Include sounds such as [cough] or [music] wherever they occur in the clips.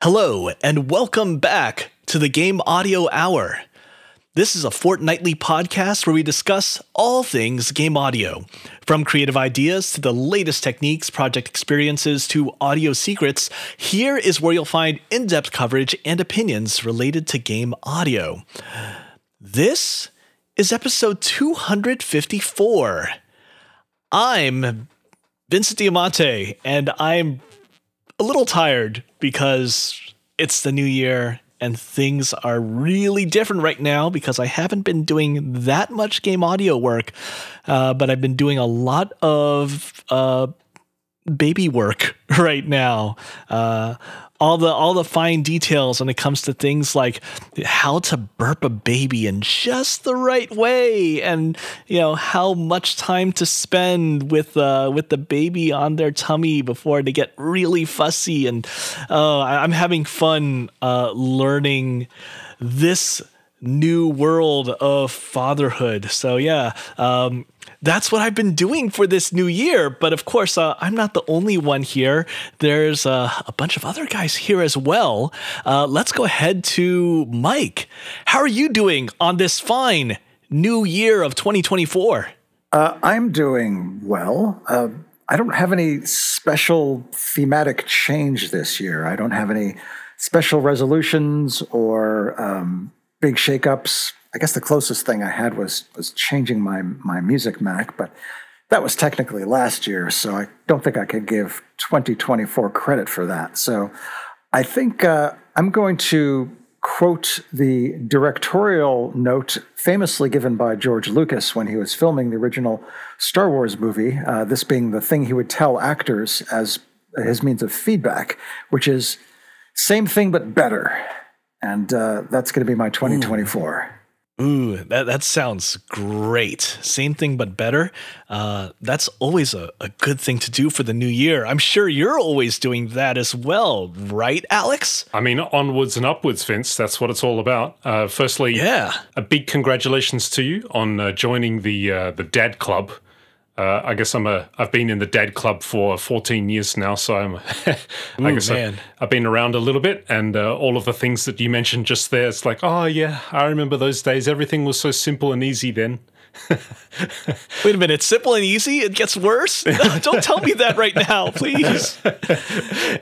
Hello, and welcome back to the Game Audio Hour. This is a fortnightly podcast where we discuss all things game audio, from creative ideas to the latest techniques, project experiences to audio secrets. Here is where you'll find in depth coverage and opinions related to game audio. This is episode 254. I'm Vincent Diamante, and I'm a little tired because it's the new year and things are really different right now because I haven't been doing that much game audio work, uh, but I've been doing a lot of uh, baby work [laughs] right now. Uh, all the all the fine details when it comes to things like how to burp a baby in just the right way and you know how much time to spend with uh, with the baby on their tummy before they get really fussy. And uh, I'm having fun uh, learning this new world of fatherhood. So yeah um, that's what I've been doing for this new year. But of course, uh, I'm not the only one here. There's uh, a bunch of other guys here as well. Uh, let's go ahead to Mike. How are you doing on this fine new year of 2024? Uh, I'm doing well. Uh, I don't have any special thematic change this year. I don't have any special resolutions or um, big shakeups. I guess the closest thing I had was was changing my my music Mac, but that was technically last year, so I don't think I could give 2024 credit for that. So I think uh, I'm going to quote the directorial note famously given by George Lucas when he was filming the original Star Wars movie, uh, this being the thing he would tell actors as his means of feedback, which is same thing but better. And uh, that's going to be my 2024. Ooh, that, that sounds great. Same thing, but better. Uh, that's always a, a good thing to do for the new year. I'm sure you're always doing that as well, right, Alex? I mean, onwards and upwards, Vince. That's what it's all about. Uh, firstly, yeah, a big congratulations to you on uh, joining the uh, the Dad Club. Uh, I guess I'm a. I've been in the Dad Club for 14 years now, so I'm. [laughs] I Ooh, guess man. I've, I've been around a little bit, and uh, all of the things that you mentioned just there, it's like, oh yeah, I remember those days. Everything was so simple and easy then. [laughs] Wait a minute, simple and easy? It gets worse? [laughs] Don't tell me that right now, please.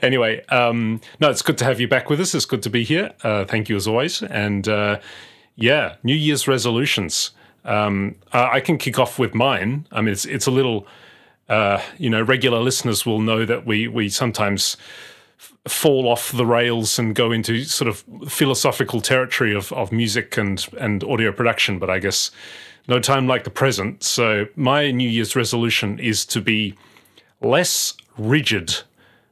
anyway, um, no, it's good to have you back with us. It's good to be here. Uh, thank you as always. And uh, yeah, New Year's resolutions. Um, I can kick off with mine. I mean, it's it's a little, uh, you know, regular listeners will know that we we sometimes f- fall off the rails and go into sort of philosophical territory of of music and and audio production. But I guess no time like the present. So my New Year's resolution is to be less rigid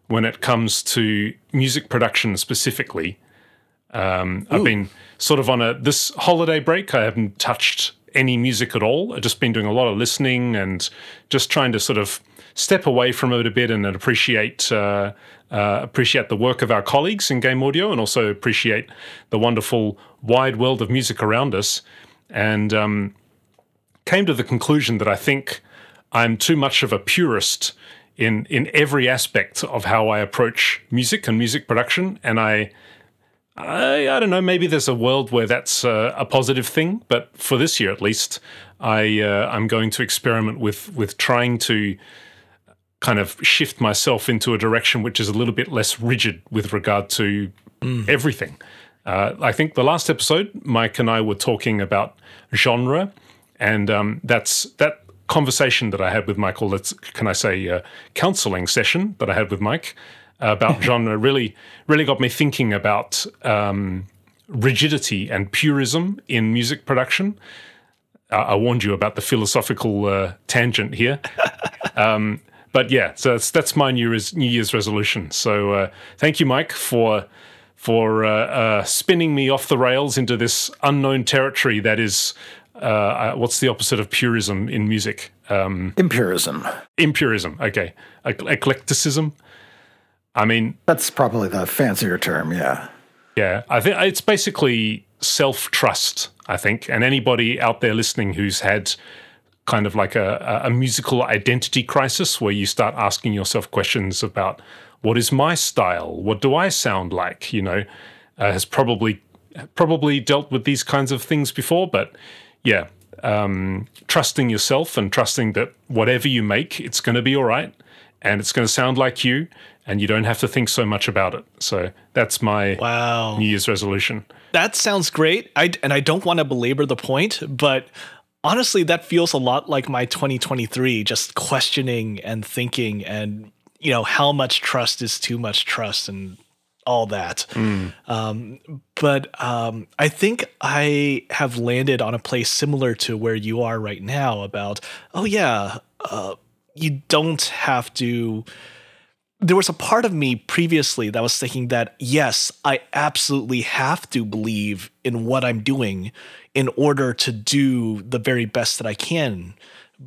when it comes to music production specifically. Um, I've been sort of on a this holiday break. I haven't touched any music at all. I've just been doing a lot of listening and just trying to sort of step away from it a bit and appreciate uh, uh, appreciate the work of our colleagues in game audio and also appreciate the wonderful wide world of music around us. And um, came to the conclusion that I think I'm too much of a purist in in every aspect of how I approach music and music production, and I. I, I don't know. Maybe there's a world where that's uh, a positive thing, but for this year at least, I uh, I'm going to experiment with with trying to kind of shift myself into a direction which is a little bit less rigid with regard to everything. Uh, I think the last episode, Mike and I were talking about genre, and um, that's that conversation that I had with Michael. That's can I say uh, counseling session that I had with Mike about [laughs] genre really really got me thinking about um, rigidity and purism in music production. Uh, I warned you about the philosophical uh, tangent here. [laughs] Um, but yeah, so that's that's my New Year's New Year's resolution. So uh, thank you, Mike, for for uh, uh, spinning me off the rails into this unknown territory that is uh, uh, what's the opposite of purism in music? Um, Impurism. impurism. Okay, Ec- eclecticism. I mean, That's probably the fancier term, yeah. Yeah, I think it's basically self trust. I think, and anybody out there listening who's had kind of like a, a musical identity crisis, where you start asking yourself questions about what is my style? What do I sound like? You know, uh, has probably probably dealt with these kinds of things before, but yeah, um, trusting yourself and trusting that whatever you make, it's going to be all right and it's going to sound like you and you don't have to think so much about it. So that's my wow. New Year's resolution. That sounds great. I, and I don't want to belabor the point, but honestly, that feels a lot like my 2023, just questioning and thinking and, you know, how much trust is too much trust and all that. Mm. Um, but um, I think I have landed on a place similar to where you are right now about, oh, yeah, uh, you don't have to. There was a part of me previously that was thinking that, yes, I absolutely have to believe in what I'm doing in order to do the very best that I can.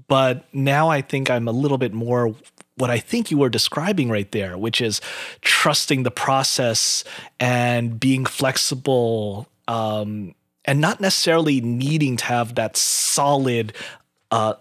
But now I think I'm a little bit more what I think you were describing right there, which is trusting the process and being flexible um, and not necessarily needing to have that solid, uh,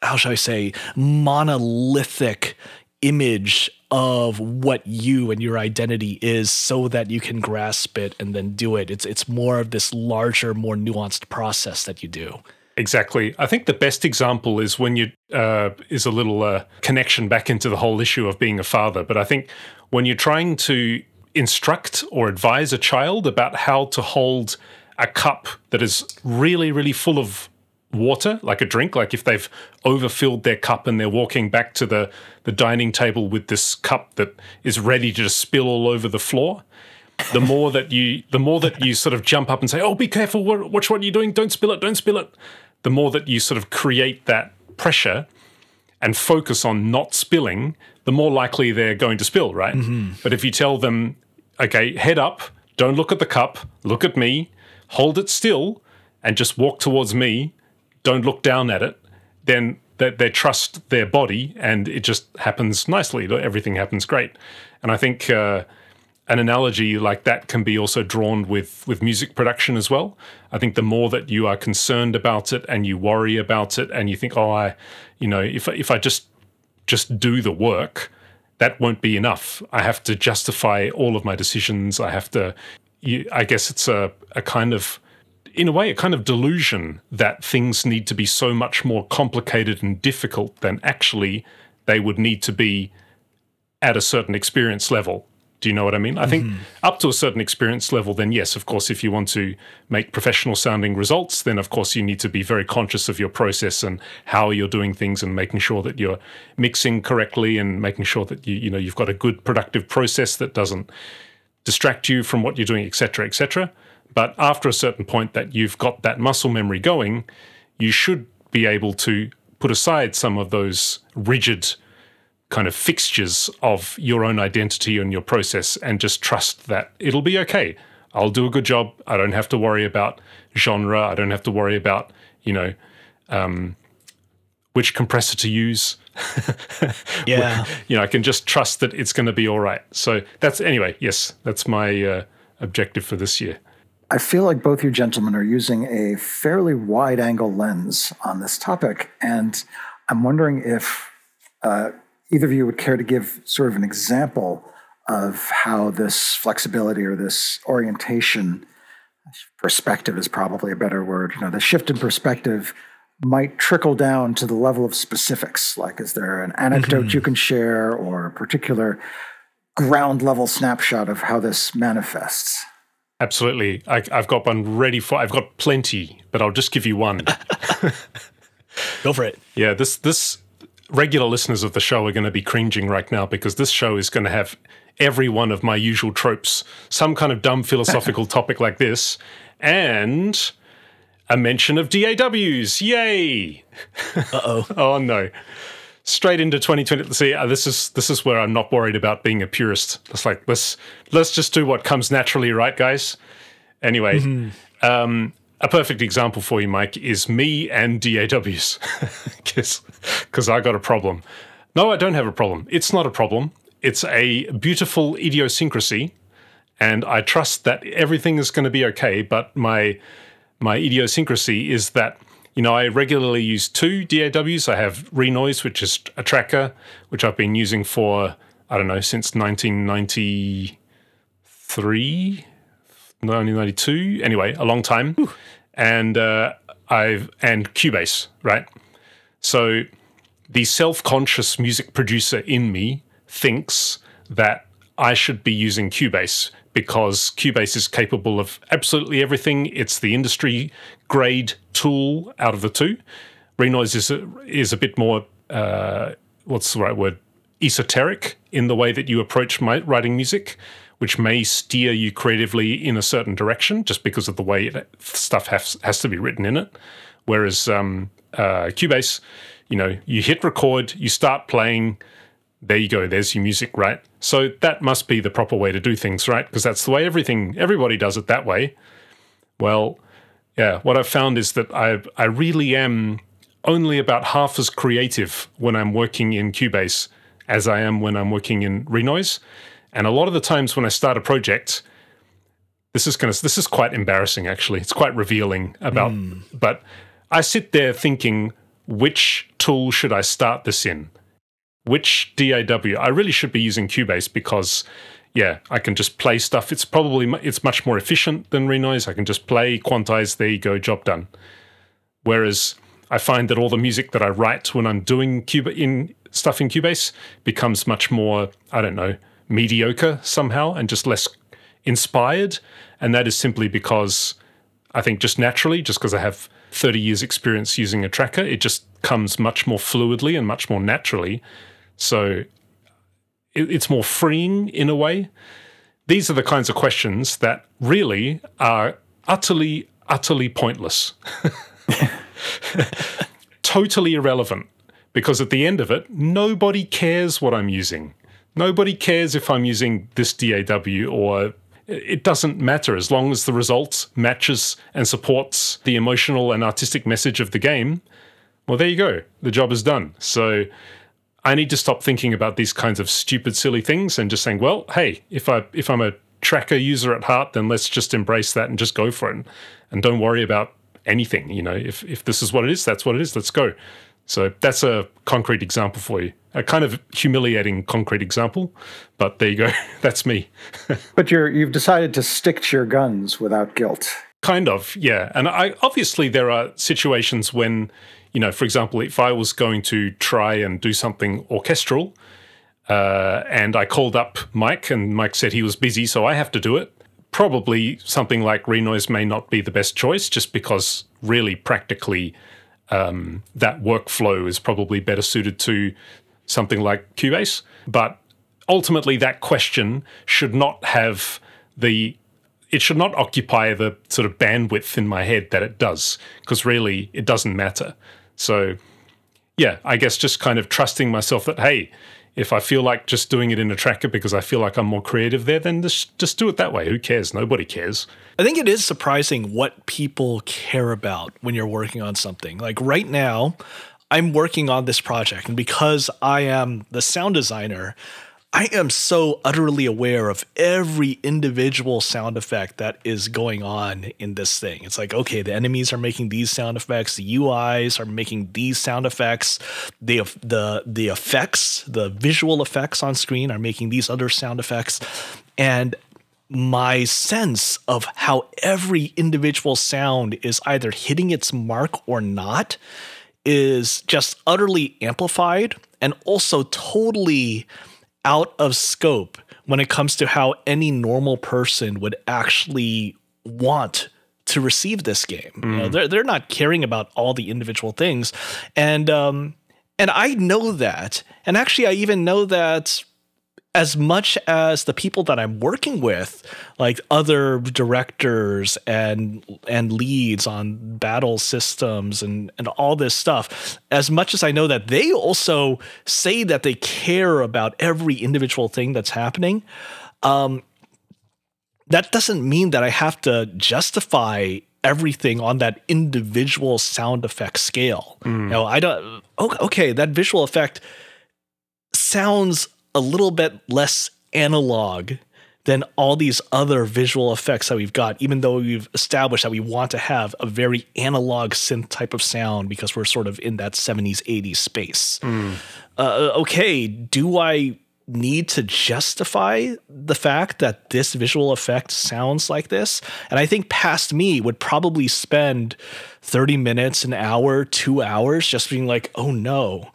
how shall I say, monolithic image of what you and your identity is so that you can grasp it and then do it. It's it's more of this larger, more nuanced process that you do. Exactly. I think the best example is when you uh, is a little uh, connection back into the whole issue of being a father. But I think when you're trying to instruct or advise a child about how to hold a cup that is really, really full of water, like a drink, like if they've overfilled their cup and they're walking back to the, the dining table with this cup that is ready to just spill all over the floor, the more that you the more that you sort of jump up and say, "Oh, be careful! Watch what you're doing! Don't spill it! Don't spill it!" the more that you sort of create that pressure and focus on not spilling, the more likely they're going to spill, right? Mm-hmm. But if you tell them, okay, head up, don't look at the cup, look at me, hold it still, and just walk towards me, don't look down at it, then they, they trust their body and it just happens nicely. Everything happens great. And I think uh, an analogy like that can be also drawn with with music production as well. I think the more that you are concerned about it and you worry about it and you think, oh, I, you know, if if I just just do the work, that won't be enough. I have to justify all of my decisions. I have to. I guess it's a a kind of in a way, a kind of delusion that things need to be so much more complicated and difficult than actually they would need to be at a certain experience level. Do you know what I mean? I think mm-hmm. up to a certain experience level, then yes, of course, if you want to make professional sounding results, then of course you need to be very conscious of your process and how you're doing things and making sure that you're mixing correctly and making sure that you you know you've got a good productive process that doesn't distract you from what you're doing, etc., etc. But after a certain point that you've got that muscle memory going, you should be able to put aside some of those rigid kind of fixtures of your own identity and your process and just trust that it'll be okay. I'll do a good job. I don't have to worry about genre. I don't have to worry about, you know, um, which compressor to use. [laughs] yeah. you know, I can just trust that it's going to be all right. So that's, anyway, yes, that's my uh, objective for this year. I feel like both you gentlemen are using a fairly wide angle lens on this topic. And I'm wondering if uh, either of you would care to give sort of an example of how this flexibility or this orientation perspective is probably a better word you know the shift in perspective might trickle down to the level of specifics like is there an anecdote mm-hmm. you can share or a particular ground level snapshot of how this manifests absolutely I, have got one ready for i've got plenty but i'll just give you one [laughs] go for it yeah this this regular listeners of the show are going to be cringing right now because this show is going to have every one of my usual tropes, some kind of dumb philosophical [laughs] topic like this, and a mention of DAWs. Yay! Uh oh. [laughs] oh no. Straight into 2020. See, uh, this is this is where I'm not worried about being a purist. It's like let's let's just do what comes naturally, right, guys? Anyway, mm-hmm. um, a perfect example for you, Mike, is me and DAWs. Because [laughs] I got a problem. No, I don't have a problem. It's not a problem. It's a beautiful idiosyncrasy. And I trust that everything is going to be okay. But my my idiosyncrasy is that you know, I regularly use two DAWs. I have Renoise, which is a tracker, which I've been using for I don't know, since 1993, 1992. Anyway, a long time. And uh, I've and Cubase, right? So the self-conscious music producer in me thinks that I should be using Cubase because Cubase is capable of absolutely everything. It's the industry grade tool out of the two. Renoise is a, is a bit more uh, what's the right word esoteric in the way that you approach my, writing music, which may steer you creatively in a certain direction just because of the way stuff has has to be written in it. Whereas um, uh, Cubase, you know, you hit record, you start playing there you go there's your music right? So that must be the proper way to do things right? Because that's the way everything everybody does it that way. Well yeah what i've found is that i i really am only about half as creative when i'm working in cubase as i am when i'm working in renoise. And a lot of the times when i start a project this is going to this is quite embarrassing actually. It's quite revealing about mm. but i sit there thinking which tool should i start this in which DAW? I really should be using Cubase because yeah, I can just play stuff. It's probably it's much more efficient than Renoise. I can just play, quantize, there you go, job done. Whereas I find that all the music that I write when I'm doing Cuba in stuff in Cubase becomes much more, I don't know, mediocre somehow and just less inspired. And that is simply because I think just naturally, just because I have 30 years experience using a tracker, it just comes much more fluidly and much more naturally so it, it's more freeing in a way. These are the kinds of questions that really are utterly, utterly pointless, [laughs] totally irrelevant. Because at the end of it, nobody cares what I'm using. Nobody cares if I'm using this DAW or it doesn't matter as long as the result matches and supports the emotional and artistic message of the game. Well, there you go. The job is done. So I need to stop thinking about these kinds of stupid, silly things and just saying, well, hey, if I if I'm a tracker user at heart, then let's just embrace that and just go for it, and don't worry about anything. You know, if if this is what it is, that's what it is. Let's go. So that's a concrete example for you. A kind of humiliating concrete example, but there you go. [laughs] that's me. [laughs] but you're you've decided to stick to your guns without guilt. Kind of, yeah. And I obviously there are situations when you know, for example, if I was going to try and do something orchestral, uh, and I called up Mike, and Mike said he was busy, so I have to do it. Probably something like Renoise may not be the best choice, just because really practically um, that workflow is probably better suited to something like Cubase. But ultimately, that question should not have the it should not occupy the sort of bandwidth in my head that it does, because really it doesn't matter. So, yeah, I guess just kind of trusting myself that, hey, if I feel like just doing it in a tracker because I feel like I'm more creative there, then just, just do it that way. Who cares? Nobody cares. I think it is surprising what people care about when you're working on something. Like right now, I'm working on this project, and because I am the sound designer, I am so utterly aware of every individual sound effect that is going on in this thing. It's like, okay, the enemies are making these sound effects, the UIs are making these sound effects, the the the effects, the visual effects on screen are making these other sound effects. And my sense of how every individual sound is either hitting its mark or not is just utterly amplified and also totally out of scope when it comes to how any normal person would actually want to receive this game. Mm. You know, mm. they're they're not caring about all the individual things, and um, and I know that, and actually, I even know that as much as the people that I'm working with, like other directors and and leads on battle systems and and all this stuff, as much as I know that they also say that they care about every individual thing that's happening, um, that doesn't mean that I have to justify everything on that individual sound effect scale. Mm. You know, I don't. Okay, that visual effect sounds a little bit less analog than all these other visual effects that we've got, even though we've established that we want to have a very analog synth type of sound because we're sort of in that 70s, 80s space. Mm. Uh, okay, do I need to justify the fact that this visual effect sounds like this. And I think past me would probably spend 30 minutes, an hour, two hours just being like, oh no,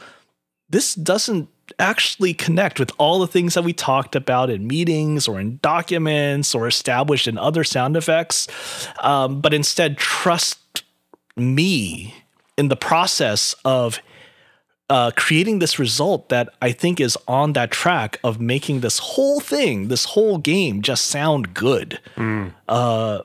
this doesn't actually connect with all the things that we talked about in meetings or in documents or established in other sound effects, um, but instead trust me in the process of uh, creating this result that I think is on that track of making this whole thing, this whole game, just sound good. Mm. Uh,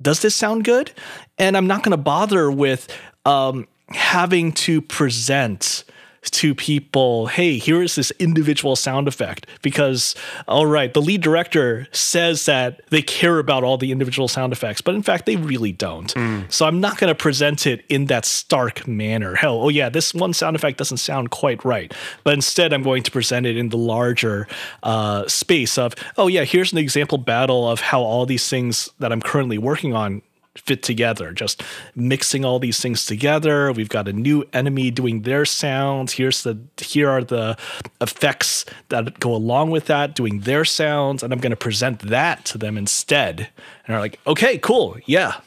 does this sound good? And I'm not going to bother with um, having to present to people, hey, here is this individual sound effect. Because, all right, the lead director says that they care about all the individual sound effects, but in fact, they really don't. Mm. So I'm not going to present it in that stark manner. Hell, oh yeah, this one sound effect doesn't sound quite right. But instead, I'm going to present it in the larger uh, space of, oh yeah, here's an example battle of how all these things that I'm currently working on fit together. Just mixing all these things together. We've got a new enemy doing their sounds. Here's the here are the effects that go along with that, doing their sounds, and I'm going to present that to them instead. And they're like, okay, cool, yeah,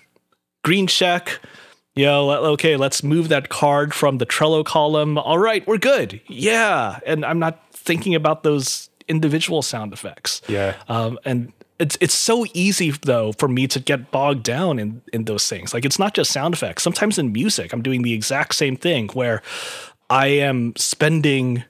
green check. You know, okay, let's move that card from the Trello column. All right, we're good. Yeah, and I'm not thinking about those individual sound effects. Yeah. Um, and it's it's so easy though for me to get bogged down in in those things. Like it's not just sound effects. Sometimes in music, I'm doing the exact same thing where I am spending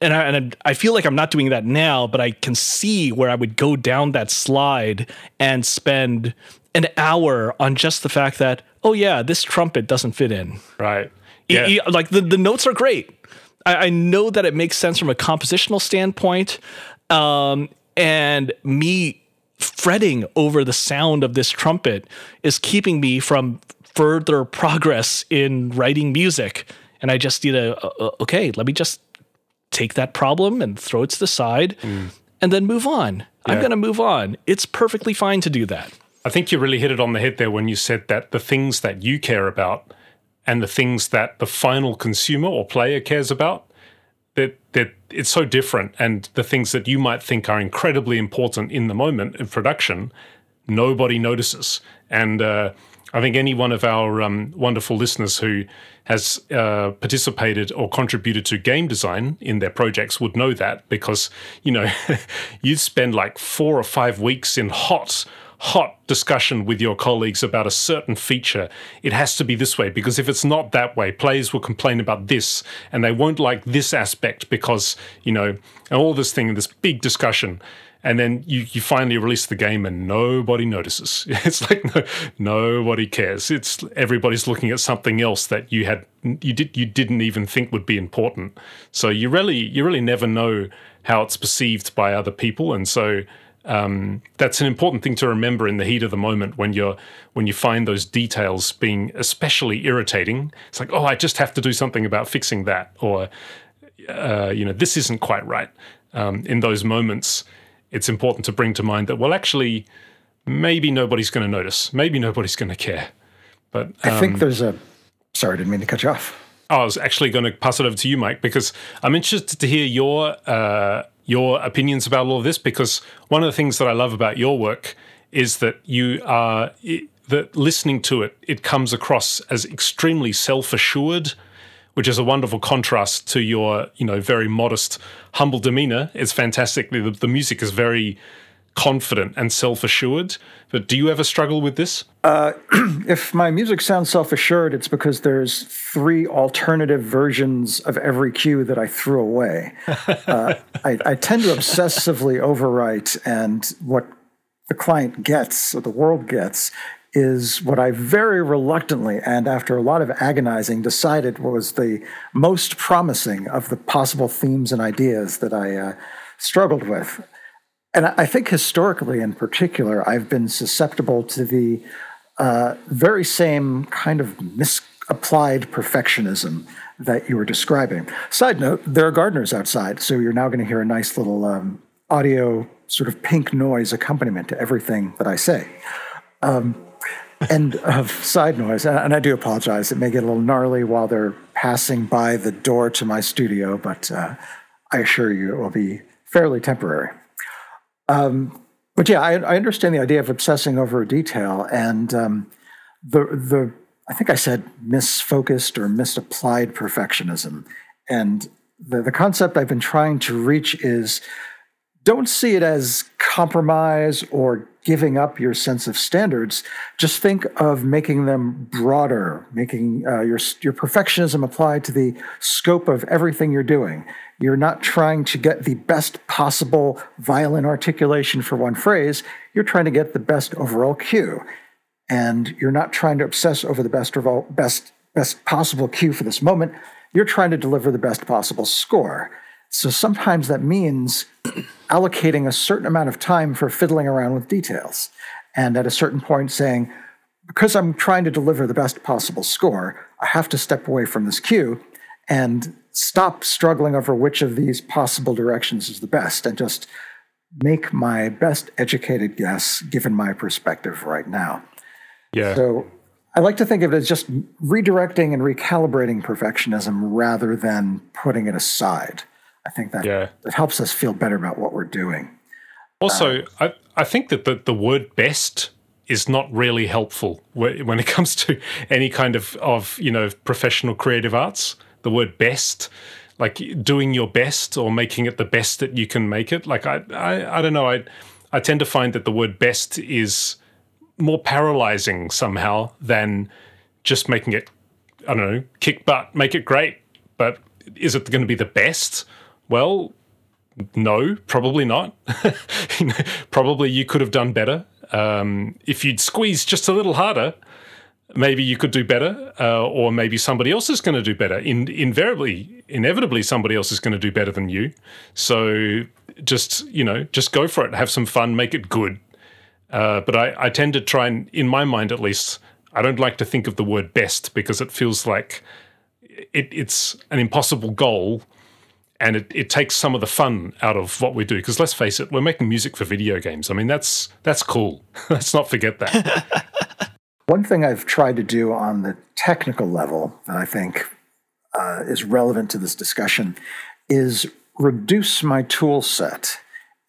and I, and I feel like I'm not doing that now, but I can see where I would go down that slide and spend an hour on just the fact that oh yeah, this trumpet doesn't fit in. Right. Yeah. like the the notes are great. I, I know that it makes sense from a compositional standpoint. Um, and me fretting over the sound of this trumpet is keeping me from further progress in writing music. And I just need to, uh, uh, okay, let me just take that problem and throw it to the side mm. and then move on. Yeah. I'm going to move on. It's perfectly fine to do that. I think you really hit it on the head there when you said that the things that you care about and the things that the final consumer or player cares about that that it's so different. And the things that you might think are incredibly important in the moment of production nobody notices. And uh, I think any one of our um, wonderful listeners who has uh, participated or contributed to game design in their projects would know that because you know [laughs] you spend like four or five weeks in hot hot discussion with your colleagues about a certain feature, it has to be this way because if it's not that way, players will complain about this and they won't like this aspect because, you know, and all this thing, this big discussion. And then you, you finally release the game and nobody notices. [laughs] It's like no, nobody cares. It's everybody's looking at something else that you had you did you didn't even think would be important. So you really you really never know how it's perceived by other people. And so um, that's an important thing to remember in the heat of the moment when you're when you find those details being especially irritating. It's like, oh, I just have to do something about fixing that, or uh, you know, this isn't quite right. Um, in those moments, it's important to bring to mind that well, actually, maybe nobody's going to notice, maybe nobody's going to care. But um, I think um, there's a. Sorry, I didn't mean to cut you off. I was actually going to pass it over to you, Mike, because I'm interested to hear your. Uh, your opinions about all of this because one of the things that I love about your work is that you are that listening to it, it comes across as extremely self-assured, which is a wonderful contrast to your, you know, very modest, humble demeanor. It's fantastic. The, the music is very confident and self assured. But do you ever struggle with this? Uh, [clears throat] if my music sounds self assured, it's because there's three alternative versions of every cue that I threw away. [laughs] uh, I, I, tend to obsessively overwrite, and what the client gets, or the world gets, is what I very reluctantly and after a lot of agonizing decided was the most promising of the possible themes and ideas that I uh, struggled with. And I think historically, in particular, I've been susceptible to the uh, very same kind of misapplied perfectionism that you were describing. Side note, there are gardeners outside, so you're now going to hear a nice little um, audio sort of pink noise accompaniment to everything that I say. Um, and [laughs] of side noise, and I do apologize, it may get a little gnarly while they're passing by the door to my studio, but uh, I assure you it will be fairly temporary. Um, but yeah, I, I, understand the idea of obsessing over a detail, and um, the the I think I said misfocused or misapplied perfectionism, and the the concept I've been trying to reach is don't see it as compromise or giving up your sense of standards. Just think of making them broader, making uh, your your perfectionism apply to the scope of everything you're doing. You're not trying to get the best possible violin articulation for one phrase. You're trying to get the best overall cue, and you're not trying to obsess over the best best best possible cue for this moment. You're trying to deliver the best possible score. So sometimes that means allocating a certain amount of time for fiddling around with details. And at a certain point, saying, because I'm trying to deliver the best possible score, I have to step away from this cue and stop struggling over which of these possible directions is the best and just make my best educated guess given my perspective right now. Yeah. So I like to think of it as just redirecting and recalibrating perfectionism rather than putting it aside. I think that yeah. it helps us feel better about what we're doing. Also, uh, I, I think that the, the word best is not really helpful when it [laughs] comes to any kind of, of you know professional creative arts. The word best, like doing your best or making it the best that you can make it. Like I I, I don't know. I I tend to find that the word best is more paralyzing somehow than just making it. I don't know, kick butt, make it great. But is it going to be the best? Well, no, probably not. [laughs] probably you could have done better. Um, if you'd squeezed just a little harder, maybe you could do better, uh, or maybe somebody else is going to do better. In, invariably, inevitably, somebody else is going to do better than you. So just you know, just go for it. Have some fun. Make it good. Uh, but I, I tend to try and, in my mind at least, I don't like to think of the word best because it feels like it, it's an impossible goal and it, it takes some of the fun out of what we do. Because let's face it, we're making music for video games. I mean, that's that's cool. [laughs] let's not forget that. [laughs] One thing I've tried to do on the technical level that I think uh, is relevant to this discussion is reduce my tool set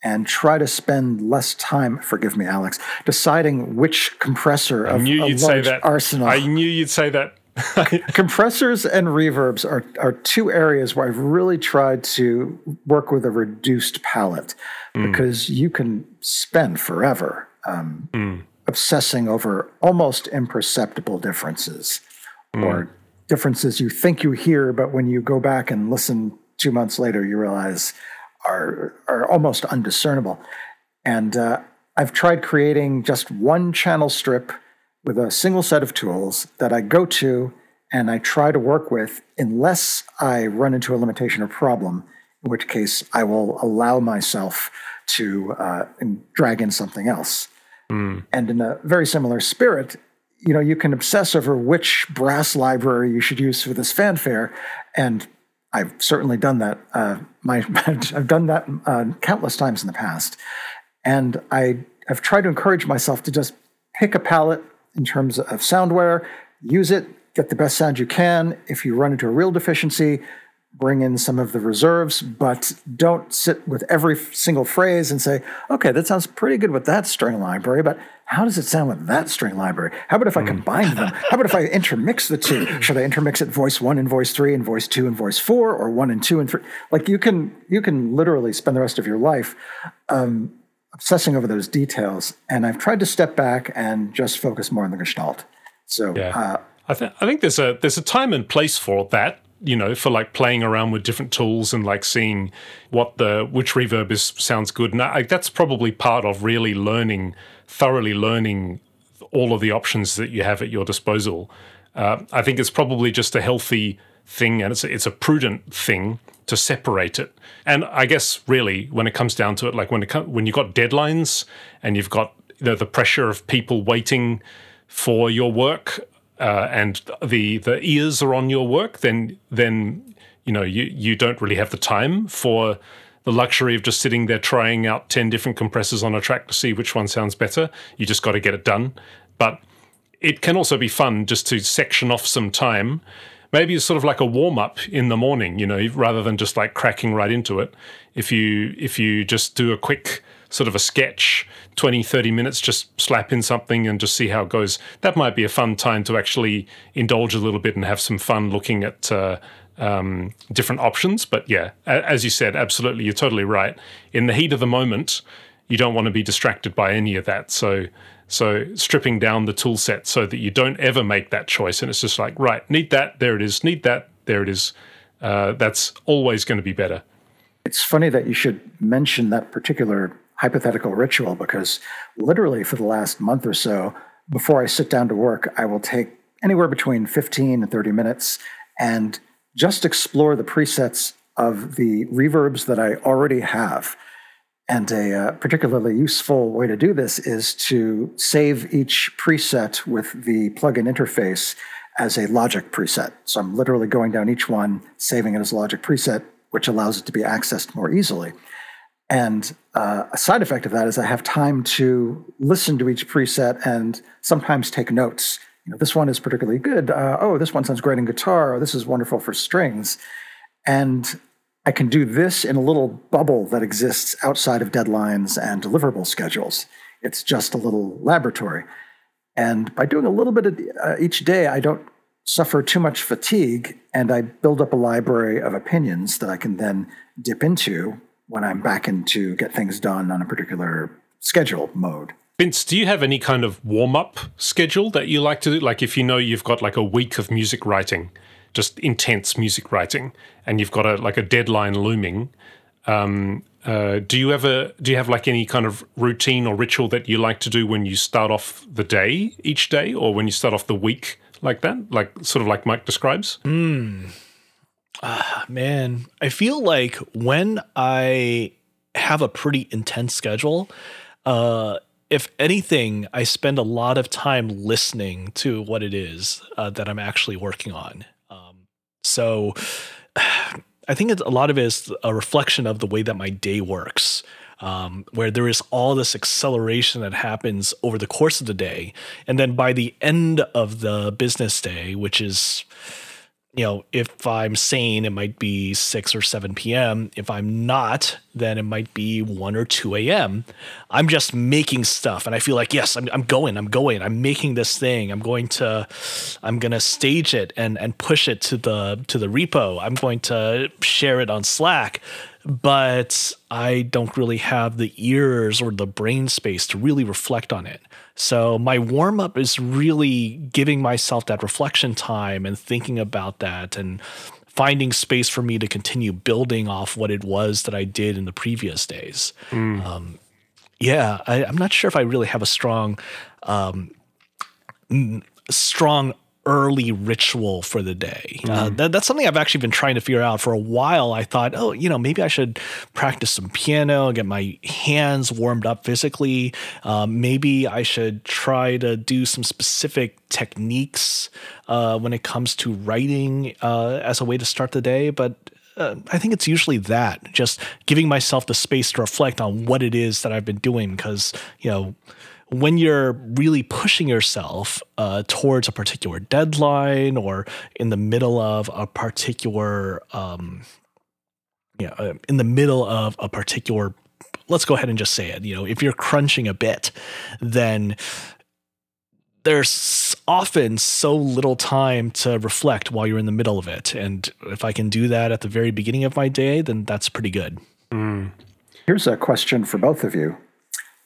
and try to spend less time, forgive me, Alex, deciding which compressor of a large arsenal. I knew you'd say that. [laughs] Compressors and reverbs are, are two areas where I've really tried to work with a reduced palette mm. because you can spend forever um, mm. obsessing over almost imperceptible differences mm. or differences you think you hear, but when you go back and listen two months later, you realize are, are almost undiscernible. And uh, I've tried creating just one channel strip with a single set of tools that I go to and I try to work with unless I run into a limitation or problem, in which case I will allow myself to uh, drag in something else. Mm. And in a very similar spirit, you know, you can obsess over which brass library you should use for this fanfare, and I've certainly done that. Uh, my [laughs] I've done that uh, countless times in the past, and I have tried to encourage myself to just pick a palette in terms of soundware, use it, get the best sound you can. If you run into a real deficiency, bring in some of the reserves, but don't sit with every single phrase and say, okay, that sounds pretty good with that string library, but how does it sound with that string library? How about if I hmm. combine them? How about if I intermix the two? [laughs] Should I intermix it voice one and voice three and voice two and voice four or one and two and three? Like you can you can literally spend the rest of your life um, obsessing over those details. And I've tried to step back and just focus more on the gestalt. So yeah. Uh, I think I think there's a there's a time and place for that. You know, for like playing around with different tools and like seeing what the which reverb is sounds good, and I, that's probably part of really learning, thoroughly learning all of the options that you have at your disposal. Uh, I think it's probably just a healthy thing, and it's a, it's a prudent thing to separate it. And I guess really, when it comes down to it, like when it when you've got deadlines and you've got you know, the pressure of people waiting for your work uh, and the the ears are on your work, then then you know you you don't really have the time for the luxury of just sitting there trying out ten different compressors on a track to see which one sounds better. You just got to get it done. But it can also be fun just to section off some time, maybe it's sort of like a warm up in the morning, you know, rather than just like cracking right into it. If you if you just do a quick sort of a sketch 20 30 minutes just slap in something and just see how it goes that might be a fun time to actually indulge a little bit and have some fun looking at uh, um, different options. But yeah as you said absolutely you're totally right. In the heat of the moment you don't want to be distracted by any of that. So so stripping down the tool set so that you don't ever make that choice. And it's just like right need that there it is. Need that there it is. Uh, that's always going to be better. It's funny that you should mention that particular hypothetical ritual because literally for the last month or so, before I sit down to work, I will take anywhere between 15 and 30 minutes and just explore the presets of the reverbs that I already have. And a uh, particularly useful way to do this is to save each preset with the plugin interface as a logic preset. So I'm literally going down each one, saving it as a logic preset, which allows it to be accessed more easily. And uh, a side effect of that is I have time to listen to each preset and sometimes take notes. You know, this one is particularly good. Uh, oh, this one sounds great in guitar. Or this is wonderful for strings. And I can do this in a little bubble that exists outside of deadlines and deliverable schedules. It's just a little laboratory. And by doing a little bit of, uh, each day, I don't suffer too much fatigue and I build up a library of opinions that I can then dip into when I'm back into get things done on a particular schedule mode. Vince, do you have any kind of warm up schedule that you like to do? Like if you know you've got like a week of music writing, just intense music writing, and you've got a like a deadline looming. Um, uh, do you ever do you have like any kind of routine or ritual that you like to do when you start off the day each day, or when you start off the week like that, like sort of like Mike describes? Mm. Uh, man, I feel like when I have a pretty intense schedule, uh, if anything, I spend a lot of time listening to what it is uh, that I'm actually working on. So [sighs] I think a lot of it is a reflection of the way that my day works. Um, where there is all this acceleration that happens over the course of the day. And then by the end of the business day, which is you know, if I'm sane, it might be 6 or 7 p.m. If I'm not, then it might be 1 or 2 a.m. I'm just making stuff and I feel like, yes, I'm, I'm going, I'm going, I'm making this thing. I'm going to, I'm going to stage it and, and push it to the, to the repo. I'm going to share it on Slack but I don't really have the ears or the brain space to really reflect on it. So my warm up is really giving myself that reflection time and thinking about that and finding space for me to continue building off what it was that I did in the previous days. Mm. Um, yeah, I, am not sure if I really have a strong, um, strong early ritual for the day. Mm. Uh, mm-hmm. that, that's something I've actually been trying to figure out for a while. I thought, oh, you know, maybe I should practice some piano, get my hands warmed up physically. Um, maybe I should try to do some specific techniques uh, when it comes to writing uh, as a way to start the day. But uh, I think it's usually that, just giving myself the space to reflect on what it is that I've been doing. Because, you know, when you're really pushing yourself uh, towards a particular deadline or in the middle of a particular, um, yeah, uh, in the middle of a particular, let's go ahead and just say it. You know, if you're crunching a bit, then there's often so little time to reflect while you're in the middle of it. And if I can do that at the very beginning of my day, then that's pretty good. Mm. Here's a question for both of you.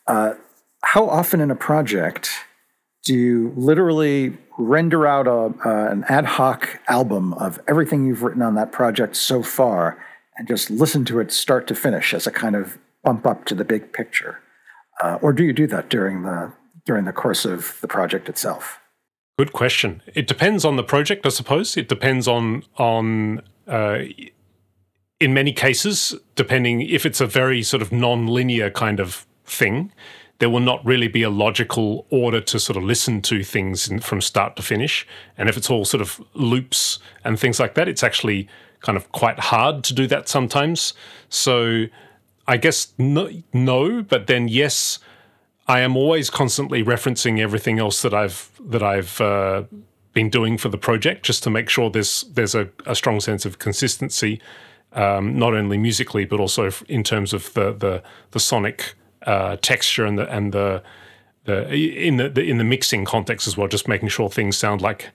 Uh, how often in a project do you literally render out a, uh, an ad hoc album of everything you've written on that project so far and just listen to it start to finish as a kind of bump up to the big picture? Uh, or do you do that during the during the course of the project itself? Good question. It depends on the project, I suppose. It depends on on uh, in many cases, depending if it's a very sort of non-linear kind of thing there will not really be a logical order to sort of listen to things in, from start to finish. And if it's all sort of loops and things like that, it's actually kind of quite hard to do that sometimes. So I guess no, no but then yes, I am always constantly referencing everything else that I've that I've uh, been doing for the project, just to make sure there's there's a, a strong sense of consistency, um, not only musically but also in terms of the the, the sonic uh, texture and the and the the in the, the, in the mixing context as well, just making sure things sound like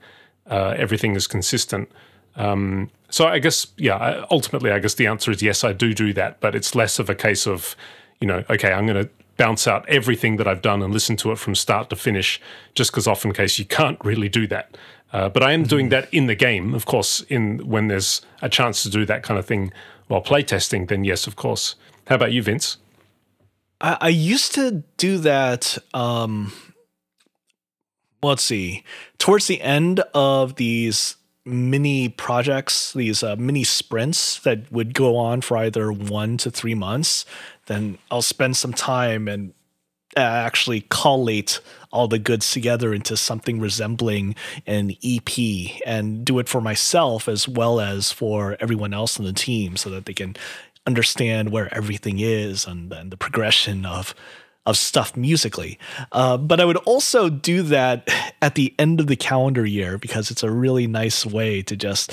uh, everything is consistent. Um, so I guess yeah, ultimately I guess the answer is yes, I do do that, but it's less of a case of you know okay, I'm going to bounce out everything that I've done and listen to it from start to finish, just because often case you can't really do that. Uh, but I am doing that in the game, of course. In when there's a chance to do that kind of thing while playtesting, then yes, of course. How about you, Vince? I, I used to do that. Um, let's see, towards the end of these mini projects, these uh, mini sprints that would go on for either one to three months, then I'll spend some time and actually collate all the goods together into something resembling an EP and do it for myself as well as for everyone else in the team so that they can understand where everything is and, and the progression of of stuff musically. Uh, but I would also do that at the end of the calendar year because it's a really nice way to just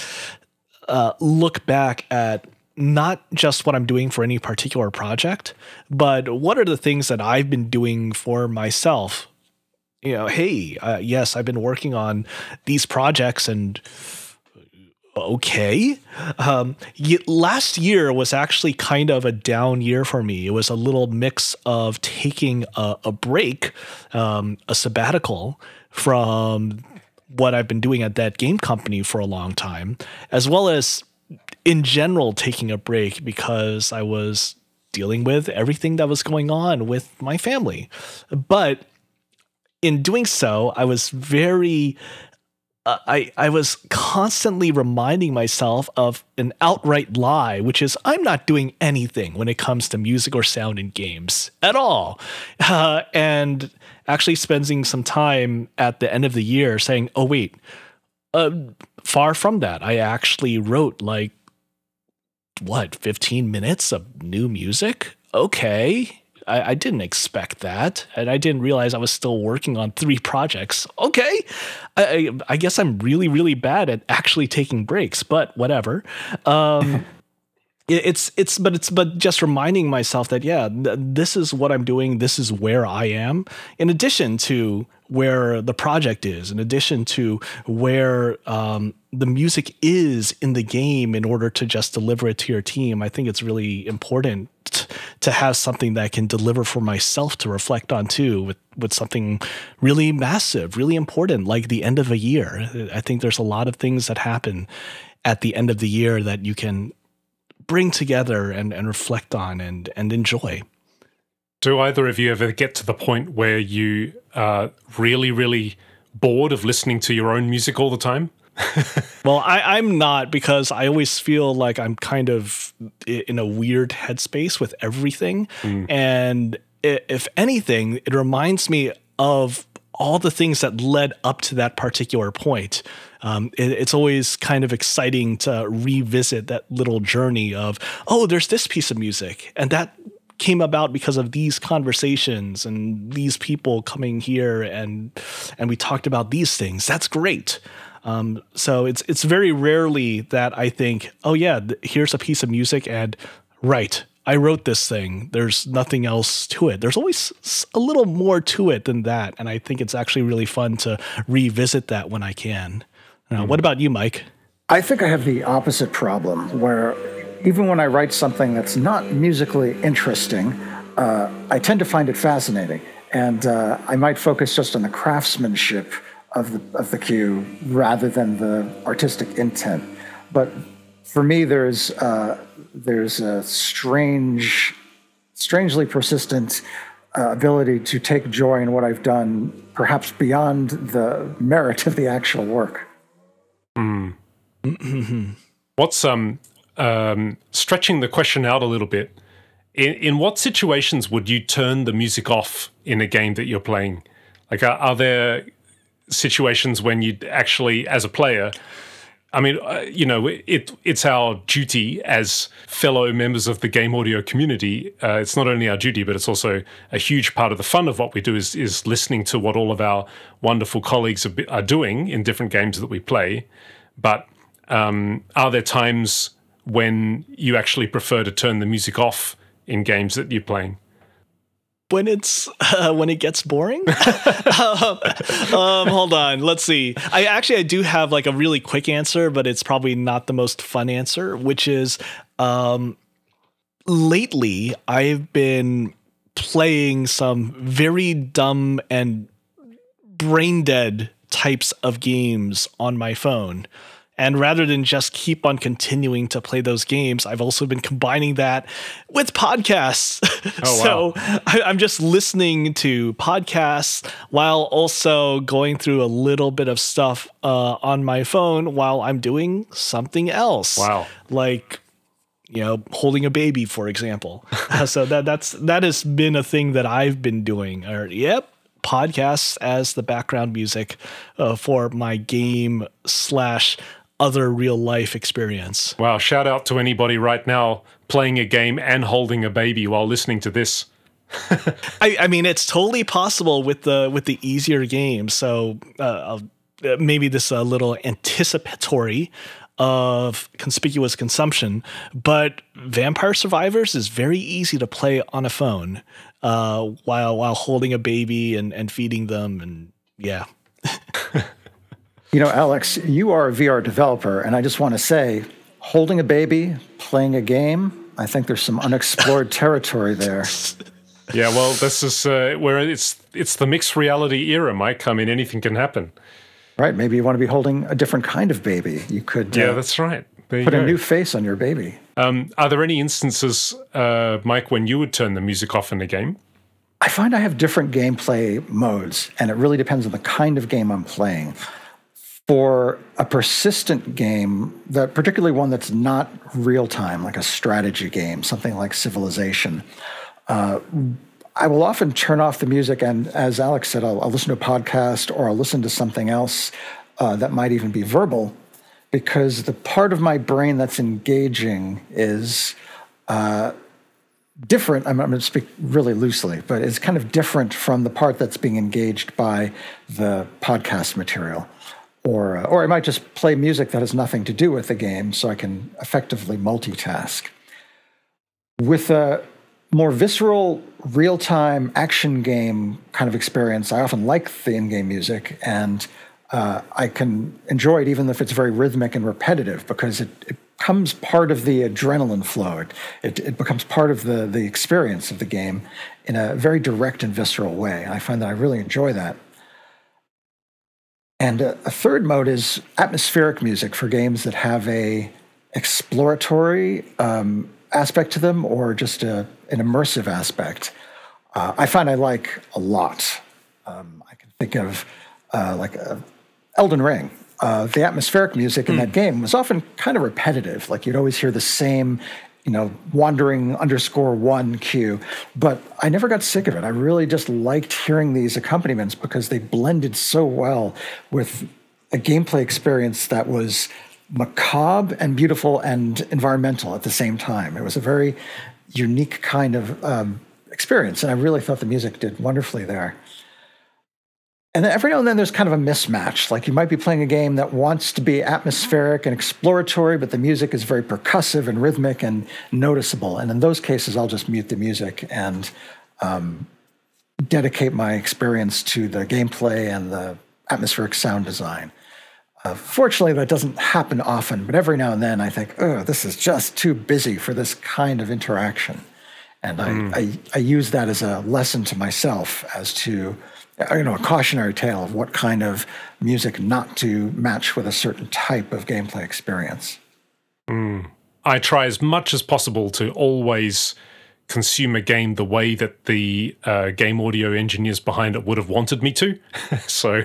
uh, look back at not just what I'm doing for any particular project, but what are the things that I've been doing for myself. You know, hey, uh, yes, I've been working on these projects and okay. Um, last year was actually kind of a down year for me. It was a little mix of taking a, a break, um, a sabbatical from what I've been doing at that game company for a long time, as well as in general taking a break because I was dealing with everything that was going on with my family. But in doing so, I was very I I was constantly reminding myself of an outright lie, which is I'm not doing anything when it comes to music or sound in games at all, [laughs] uh, and actually spending some time at the end of the year saying, "Oh wait, uh, far from that. I actually wrote like what 15 minutes of new music. Okay, I, I, didn't expect that, and I didn't realize I was still working on three projects. Okay, I, I guess I'm really, really bad at actually taking breaks, but whatever. Um, [laughs] it's it's but it's but just reminding myself that yeah, th- this is what I'm doing. This is where I am. In addition to where the project is, in addition to where um, the music is in the game, in order to just deliver it to your team, I think it's really important to have something that I can deliver for myself to reflect on too, with with something really massive, really important, like the end of a year. I think there's a lot of things that happen at the end of the year that you can bring together and, and reflect on and and enjoy. Do either of you ever get to the point where you are really, really bored of listening to your own music all the time? [laughs] well, I, I'm not because I always feel like I'm kind of in a weird headspace with everything. Mm. And if anything, it reminds me of all the things that led up to that particular point. Um, it, it's always kind of exciting to revisit that little journey of, oh, there's this piece of music, and that came about because of these conversations and these people coming here and and we talked about these things. That's great. Um, so it's it's very rarely that I think oh yeah th- here's a piece of music and right I wrote this thing. There's nothing else to it. There's always a little more to it than that. And I think it's actually really fun to revisit that when I can. Uh, mm-hmm. what about you Mike? I think I have the opposite problem where even when I write something that's not musically interesting, uh, I tend to find it fascinating. And uh, I might focus just on the craftsmanship of the, of the cue rather than the artistic intent. But for me, there's, uh, there's a strange, strangely persistent uh, ability to take joy in what I've done, perhaps beyond the merit of the actual work. Mm. [clears throat] What's um um, stretching the question out a little bit, in, in what situations would you turn the music off in a game that you're playing? Like, are, are there situations when you actually, as a player, I mean, uh, you know, it it's our duty as fellow members of the game audio community. Uh, it's not only our duty, but it's also a huge part of the fun of what we do is is listening to what all of our wonderful colleagues are, are doing in different games that we play. But um, are there times when you actually prefer to turn the music off in games that you're playing? when it's uh, when it gets boring? [laughs] Um, um, hold on let's see. I actually i do have like a really quick answer but it's probably not the most fun answer which is um, lately i've been playing some very dumb and brain dead types of games on my phone and rather than just keep on continuing to play those games, I've also been combining that with podcasts. [laughs] Oh, so wow. I, I'm just listening to podcasts while also going through a little bit of stuff uh, on my phone while I'm doing something else. Wow. Like you know holding a baby for example [laughs] so that that's that has been a thing that i've been doing or yep podcasts as the background music uh, for my game slash other real life experience. Wow, shout out to anybody right now playing a game and holding a baby while listening to this. [laughs] I, I, mean, it's totally possible with the with the easier games. So uh, uh, maybe this a little anticipatory of conspicuous consumption, but Vampire Survivors is very easy to play on a phone uh, while while holding a baby and and feeding them, and yeah. [laughs] You know, Alex, you are a VR developer, and I just want to say, holding a baby, playing a game, I think there's some unexplored [laughs] territory there. Yeah, well, this is uh, where it's it's the mixed reality era, Mike. I mean, anything can happen. Right. Maybe you want to be holding a different kind of baby. You could. Yeah, uh, that's right. There put a new face on your baby. Um, are there any instances, uh, Mike, when you would turn the music off in a game? I find I have different gameplay modes, and it really depends on the kind of game I'm playing for a persistent game, that particularly one that's not real time, like a strategy game, something like Civilization, uh, I will often turn off the music, and as Alex said, I'll, I'll listen to a podcast or I'll listen to something else uh, that might even be verbal, because the part of my brain that's engaging is. Uh, different. I'm, I'm, going to speak really loosely, but it's kind of different from the part that's being engaged by the podcast material or uh, or I might just play music that has nothing to do with the game, so I can effectively multitask. With a more visceral, real-time action game kind of experience, I often like the in-game music, and uh, I can enjoy it even if it's very rhythmic and repetitive because it, it becomes part of the adrenaline flow. It, it, becomes part of the, the experience of the game in a very direct and visceral way. I find that I really enjoy that. And a, a, third mode is atmospheric music for games that have a exploratory um, aspect to them or just a, an immersive aspect. Uh, I find I like a lot. Um, I can think of uh, like uh, Elden Ring. Uh, the atmospheric music in mm. that game was often kind of repetitive. Like you'd always hear the same you know, wandering underscore one cue. But I never got sick of it. I really just liked hearing these accompaniments because they blended so well with a gameplay experience that was macabre and beautiful and environmental at the same time. It was a very unique kind of um, experience. And I really thought the music did wonderfully there. And then every now and then there's kind of a mismatch. Like you might be playing a game that wants to be atmospheric and exploratory, but the music is very percussive and rhythmic and noticeable. And in those cases, I'll just mute the music and um, dedicate my experience to the gameplay and the atmospheric sound design. Uh, fortunately, that doesn't happen often, but every now and then I think, oh, this is just too busy for this kind of interaction. And mm. I, I, I use that as a lesson to myself as to you know, a cautionary tale of what kind of music not to match with a certain type of gameplay experience. Mm. I try as much as possible to always consume a game the way that the uh, game audio engineers behind it would have wanted me to. [laughs] so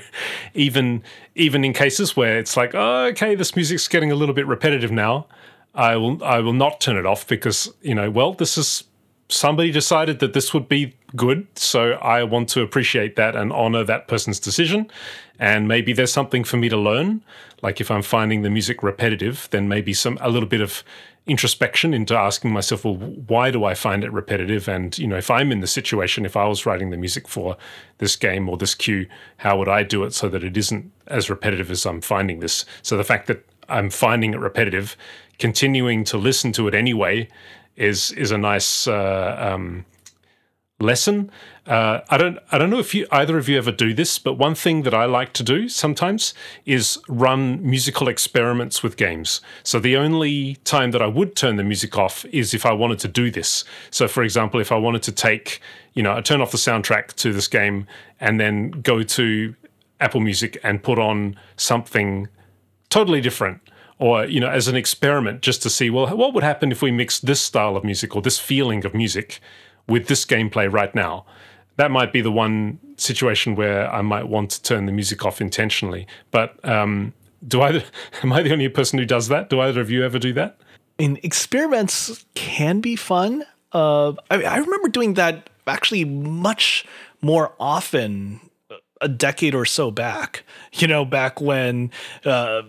even even in cases where it's like, oh, okay, this music's getting a little bit repetitive now, I will I will not turn it off because you know, well, this is somebody decided that this would be good. So I want to appreciate that and honor that person's decision. And maybe there's something for me to learn. Like if I'm finding the music repetitive, then maybe some a little bit of introspection into asking myself, well, why do I find it repetitive? And you know, if I'm in the situation, if I was writing the music for this game or this cue, how would I do it so that it isn't as repetitive as I'm finding this? So the fact that I'm finding it repetitive, continuing to listen to it anyway, is is a nice uh, um, lesson. Uh, I don't I don't know if you either of you ever do this, but one thing that I like to do sometimes is run musical experiments with games. So the only time that I would turn the music off is if I wanted to do this. So for example, if I wanted to take, you know, I turn off the soundtrack to this game and then go to Apple Music and put on something totally different or you know as an experiment just to see well what would happen if we mixed this style of music or this feeling of music with this gameplay right now that might be the one situation where I might want to turn the music off intentionally. But um, do I? [laughs] Am I the only person who does that? Do either of you ever do that? In experiments can be fun. Uh, I, I remember doing that actually much more often a decade or so back. You know, back when. Uh,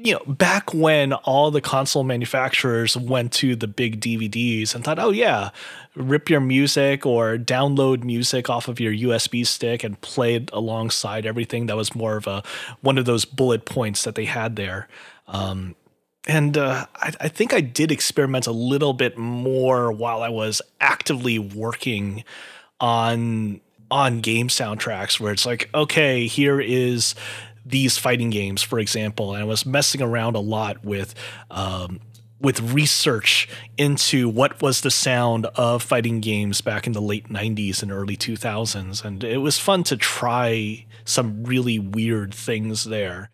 you know, back when all the console manufacturers went to the big DVDs and thought, oh, yeah, rip your music or download music off of your USB stick and play it alongside everything. That was more of a one of those bullet points that they had there. Um, and uh, I, I, think I did experiment a little bit more while I was actively working on on game soundtracks, where it's like, okay, here is these fighting games, for example, and I was messing around a lot with um, with research into what was the sound of fighting games back in the late 90s and early 2000s and it was fun to try some really weird things there.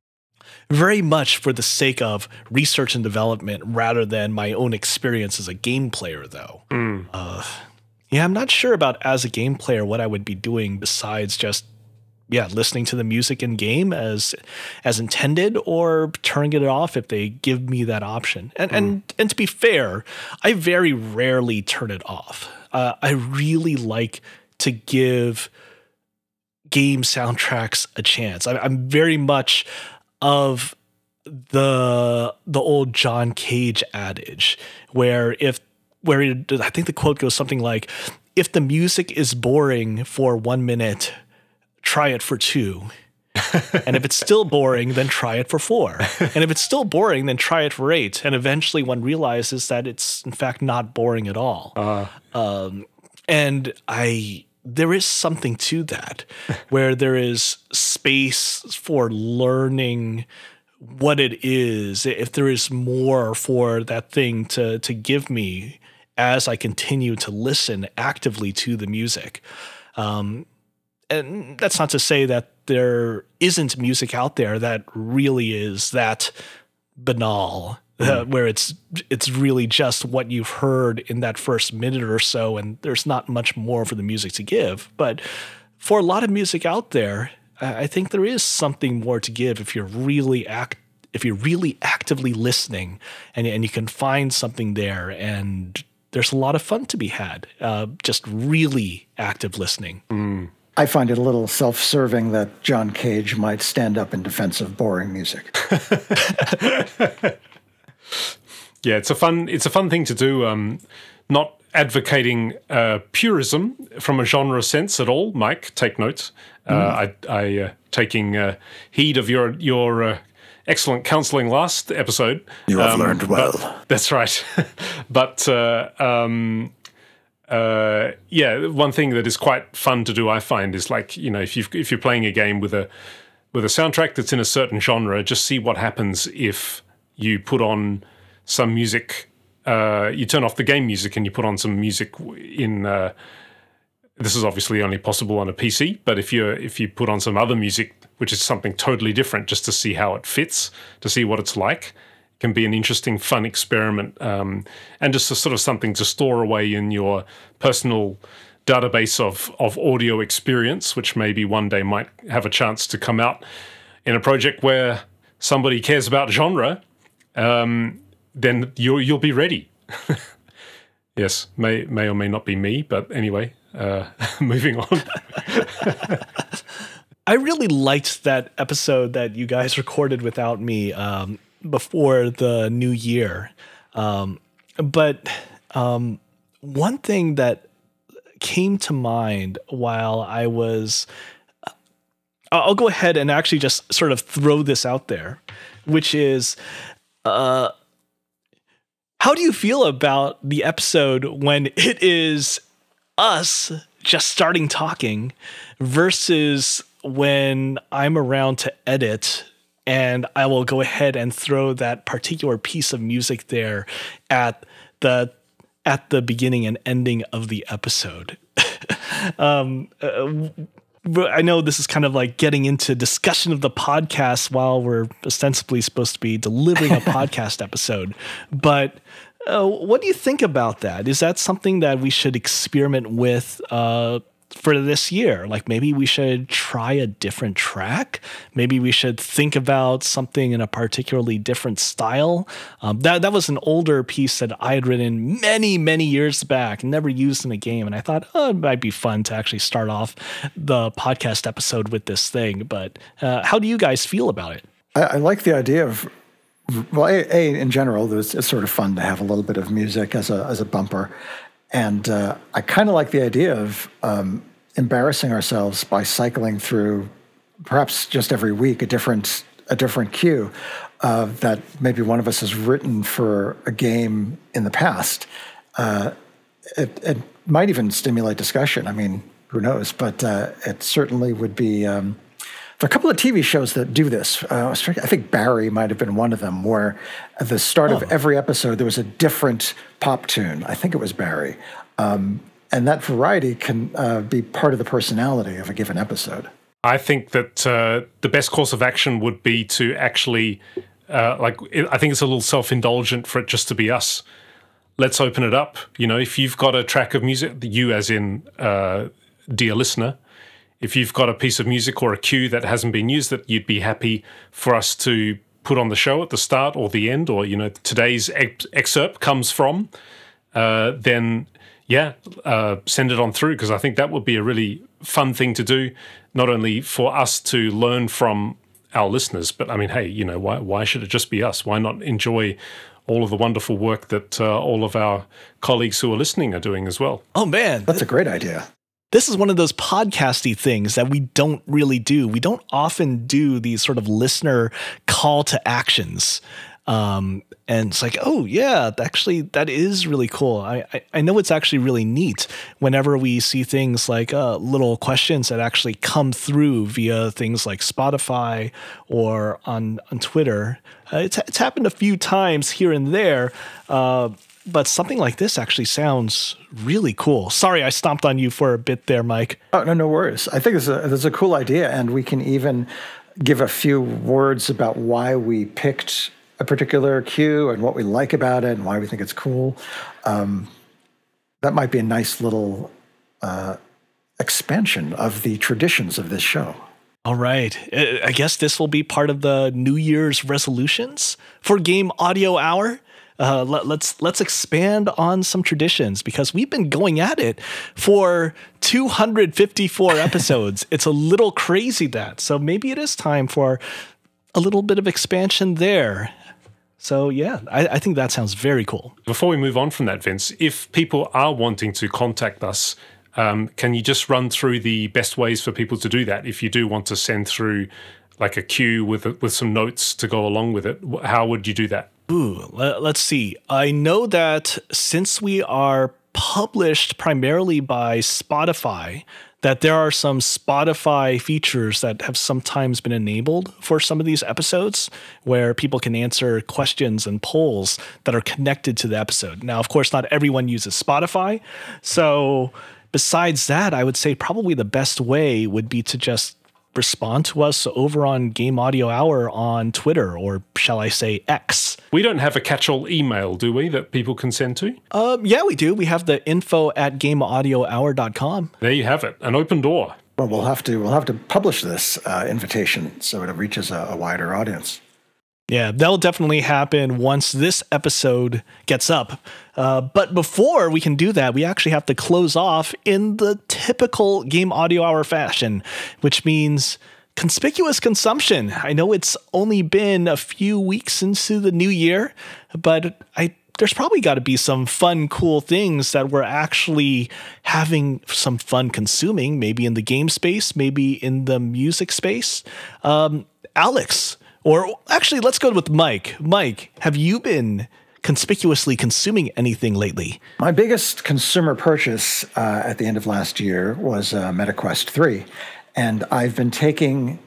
Very much for the sake of research and development rather than my own experience as a game player though. Mm. uh, yeah i'm not sure about as a game player what i would be doing besides just yeah, listening to the music in game as as intended or turning it off if they give me that option. And mm. and and to be fair, I very rarely turn it off. Uh, I really like to give game soundtracks a chance. I, I'm very much of the the old John Cage adage where if where it, I think the quote goes something like if the music is boring for 1 minute try it for two. and if it's still boring, then try it for four. And if it's still boring, then try it for eight. And eventually one realizes that it's in fact not boring at all. Uh-huh. Um, and I there is something to that [laughs] where there is space for learning what it is if there is more for that thing to to give me as I continue to listen actively to the music. Um, and that's not to say that there isn't music out there that really is that banal uh, hmm. where it's it's really just what you've heard in that first minute or so and there's not much more for the music to give but for a lot of music out there i think there is something more to give if you're really act if you're really actively listening and, and you can find something there and there's a lot of fun to be had uh, just really active listening mm. I find it a little self serving that John Cage might stand up in defense of boring music. [laughs] yeah, it's a fun it's a fun thing to do. Um, not advocating uh, purism from a genre sense at all, Mike. Take note. Uh, mm. I, I uh, taking uh, heed of your your uh, excellent counselling last episode. You have um, learned well. That's right. [laughs] but uh, um, uh, yeah, one thing that is quite fun to do, I find, is like you know if you if you're playing a game with a with a soundtrack that's in a certain genre, just see what happens if you put on some music. Uh, you turn off the game music and you put on some music in. Uh, this is obviously only possible on a PC, but if you if you put on some other music, which is something totally different, just to see how it fits, to see what it's like, can be an interesting, fun experiment, um, and just a sort of something to store away in your personal database of of audio experience, which maybe one day might have a chance to come out in a project where somebody cares about genre. Um, then you'll you'll be ready. [laughs] yes, may may or may not be me, but anyway, uh, [laughs] moving on. [laughs] I really liked that episode that you guys recorded without me um, before the new year. Um, but um, one thing that came to mind while I was. uh, I'll go ahead and actually just sort of throw this out there, which is uh, how do you feel about the episode when it is us just starting talking versus when I'm around to edit and I will go ahead and throw that particular piece of music there at the at the beginning and ending of the episode. [laughs] um, uh, I know this is kind of like getting into discussion of the podcast while we're ostensibly supposed to be delivering a [laughs] podcast episode. But uh, what do you think about that? Is that something that we should experiment with uh, for this year? Like maybe we should try a different track. Maybe we should think about something in a particularly different style. Um, that that was an older piece that I had written many many years back, never used in a game, and I thought oh, it might be fun to actually start off the podcast episode with this thing. But uh, how do you guys feel about it? I, I like the idea of well, a, a in general, it's, it's sort of fun to have a little bit of music as a as a bumper, and uh, I kind of like the idea of um, embarrassing ourselves by cycling through, perhaps just every week, a different a different cue uh, that maybe one of us has written for a game in the past. Uh, it, it might even stimulate discussion. I mean, who knows? But uh, it certainly would be. Um, there are a couple of TV shows that do this. Uh, I think Barry might have been one of them, where at the start oh. of every episode there was a different pop tune. I think it was Barry. Um, and that variety can uh, be part of the personality of a given episode. I think that uh, the best course of action would be to actually, uh, like, I think it's a little self indulgent for it just to be us. Let's open it up. You know, if you've got a track of music, you as in, uh, dear listener, if you've got a piece of music or a cue that hasn't been used that you'd be happy for us to put on the show at the start or the end, or you know today's ex- excerpt comes from, uh, then yeah, uh, send it on through because I think that would be a really fun thing to do, not only for us to learn from our listeners, but I mean, hey, you know, why why should it just be us? Why not enjoy all of the wonderful work that uh, all of our colleagues who are listening are doing as well? Oh man, that's a great idea this is one of those podcasty things that we don't really do. We don't often do these sort of listener call to actions. Um, and it's like, oh yeah, actually that is really cool. I, I, I know it's actually really neat whenever we see things like uh, little questions that actually come through via things like Spotify or on on Twitter. Uh, it's it's happened a few times here and there. Uh, but something like this actually sounds really cool. Sorry, I stomped on you for a bit there, Mike. Oh no, no worries. I think it's a it's a cool idea, and we can even give a few words about why we picked a particular cue and what we like about it and why we think it's cool. Um, that might be a nice little uh, expansion of the traditions of this show. All right. I guess this will be part of the New Year's resolutions for Game Audio Hour uh, let, let's let's expand on some traditions because we've been going at it for 254 [laughs] episodes. It's a little crazy that. So maybe it is time for a little bit of expansion there. So yeah, I, I think that sounds very cool. Before we move on from that, Vince, if people are wanting to contact us um, can you just run through the best ways for people to do that? If you do want to send through like a cue with with some notes to go along with it, how would you do that? Ooh, let, let's see. I know that since we are published primarily by Spotify, that there are some Spotify features that have sometimes been enabled for some of these episodes where people can answer questions and polls that are connected to the episode. Now, of course, not everyone uses Spotify. So, besides that, I would say probably the best way would be to just respond to us over on Game Audio Hour on Twitter, or shall I say X. We don't have a catch all email, do we, that people can send to? Um, yeah, we do. We have the info at gameaudiohour.com. There you have it, an open door. Well, we'll have to we'll have to publish this uh, invitation so it reaches a, a wider audience. Yeah, that'll definitely happen once this episode gets up. Uh, but before we can do that, we actually have to close off in the typical game audio hour fashion, which means conspicuous consumption. I know it's only been a few weeks into the new year, but I there's probably got to be some fun, cool things that we're actually having some fun consuming, maybe in the game space, maybe in the music space. Um, Alex, or actually, let's go with Mike. Mike, have you been conspicuously consuming anything lately? My biggest consumer purchase uh, at the end of last year was uh, MetaQuest 3. And I've been taking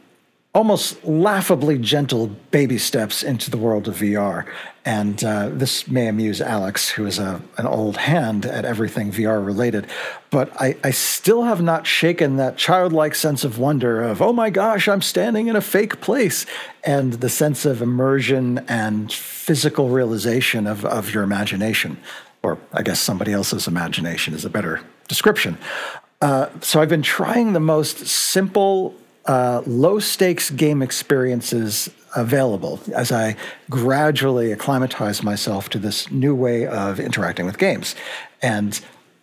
almost laughably gentle baby steps into the world of VR. And uh, this may amuse Alex, who is a, an old hand at everything VR related. But I, I still have not shaken that childlike sense of wonder of, oh my gosh, I'm standing in a fake place, and the sense of immersion and physical realization of, of your imagination. Or I guess somebody else's imagination is a better description. Uh, so I've been trying the most simple uh, low stakes game experiences available as I gradually acclimatize myself to this new way of interacting with games. And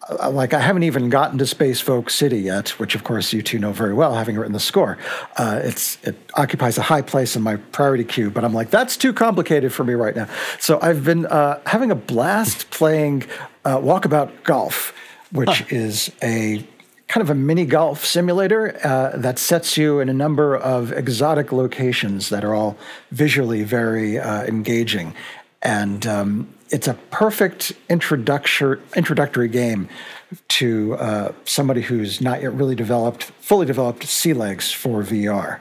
uh, like I haven't even gotten to Space Folk City yet, which of course you two know very well, having written the score. Uh, it's it occupies a high place in my priority queue, but I'm like that's too complicated for me right now. So I've been uh, having a blast playing uh, Walkabout Golf, which huh. is a kind of a mini golf simulator uh, that sets you in a number of exotic locations that are all visually very uh, engaging. And um, it's a perfect introductory, introductory game to uh, somebody who's not yet really developed, fully developed sea legs for VR.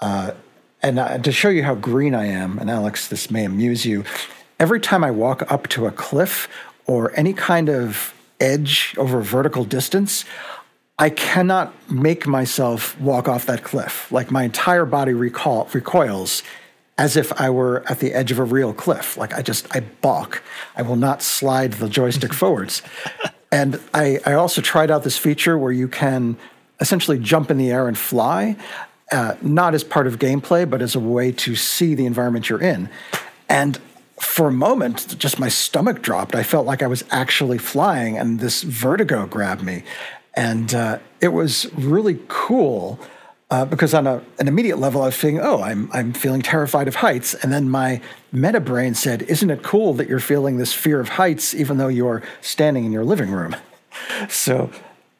Uh, and uh, to show you how green I am, and Alex, this may amuse you, every time I walk up to a cliff or any kind of edge over a vertical distance, I cannot make myself walk off that cliff. Like my entire body recall, recoils as if I were at the edge of a real cliff. Like I just, I balk. I will not slide the joystick [laughs] forwards. And I, I also tried out this feature where you can essentially jump in the air and fly, uh, not as part of gameplay, but as a way to see the environment you're in. And for a moment, just my stomach dropped. I felt like I was actually flying, and this vertigo grabbed me. And uh, it was really cool uh, because on a, an immediate level, I was feeling, oh, I'm, I'm feeling terrified of heights. And then my meta brain said, isn't it cool that you're feeling this fear of heights even though you're standing in your living room? [laughs] So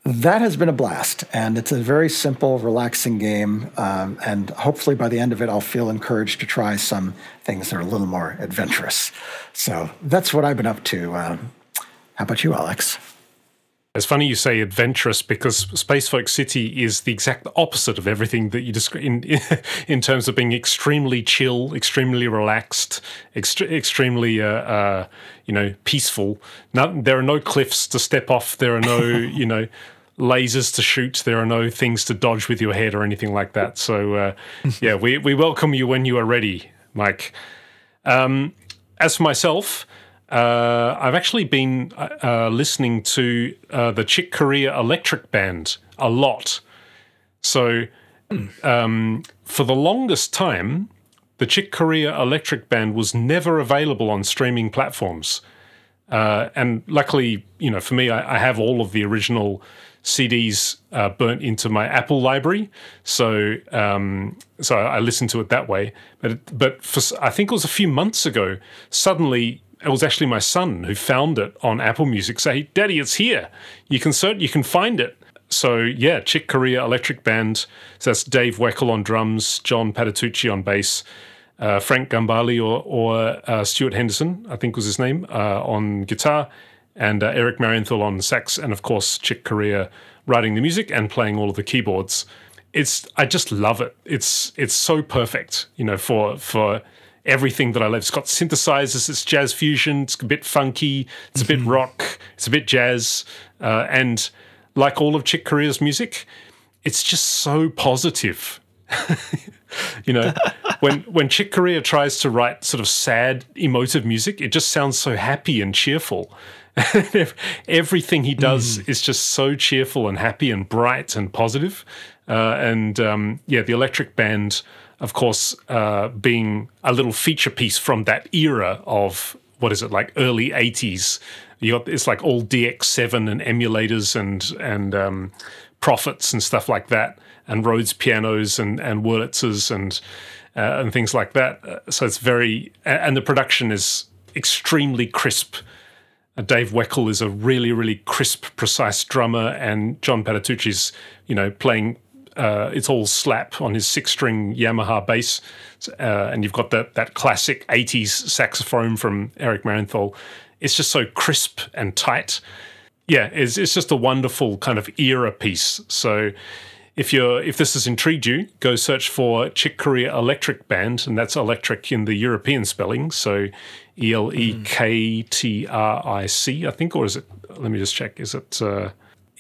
that has been a blast. And it's a very simple, relaxing game. Um, and hopefully by the end of it, I'll feel encouraged to try some things that are a little more adventurous. So that's what I've been up to. Um, how about you, Alex? It's funny you say adventurous because Space Folk City is the exact opposite of everything that you describe in, [laughs] in terms of being extremely chill, extremely relaxed, ext- extremely uh, uh, you know peaceful. there are no cliffs to step off. There are no [laughs] you know lasers to shoot. There are no things to dodge with your head or anything like that. So uh, [laughs] yeah, we we welcome you when you are ready, Mike. Um, as for myself. Uh, I've actually been uh, uh, listening to uh, the Chick Corea Elektric Band a lot. So, um, for the longest time, the Chick Corea Elektric Band was never available on streaming platforms. Uh, and luckily, you know, for me, I, I, have all of the original CDs uh, burnt into my Apple library, so um, so I listened to it that way. But but for, I think it was a few months ago, suddenly it was actually my son who found it on Apple Music. Say, Daddy, it's here. You can search, you can find it. So yeah, Chick Corea Elektric Band. So that's Dave Weckl on drums, John Patitucci on bass, uh, Frank Gambale or, or uh, Stuart Henderson, I think was his name, uh, on guitar, and uh, Eric Marienthal on sax, and of course Chick Corea writing the music and playing all of the keyboards. It's I just love it. It's it's so perfect, you know, for for everything that I love. It's got synthesizers, it's jazz fusion, it's a bit funky, it's a bit mm-hmm. rock, it's a bit jazz. Uh, and like all of Chick Corea's music, it's just so positive. [laughs] you know, [laughs] when when Chick Corea tries to write sort of sad, emotive music, it just sounds so happy and cheerful. [laughs] Everything he does mm. is just so cheerful and happy and bright and positive. Uh, and um, yeah, the Elektric Band, of course, uh, being a little feature piece from that era of what is it like early '80s. You got it's like all DX7 and emulators and and um, Prophets and stuff like that, and Rhodes pianos and and Wurlitzers and uh, and things like that. Uh, so it's very and the production is extremely crisp. Uh, Dave Weckl is a really, really crisp, precise drummer, and John Patitucci's, you know, playing. Uh, it's all slap on his six-string Yamaha bass, uh, and you've got that that classic '80s saxophone from Eric Marienthal. It's just so crisp and tight. Yeah, it's it's just a wonderful kind of era piece. So if you're if this has intrigued you, go search for Chick Corea Elektric Band, and that's electric in the European spelling. So E L E K T R I C, I think, or is it? Let me just check. Is it uh,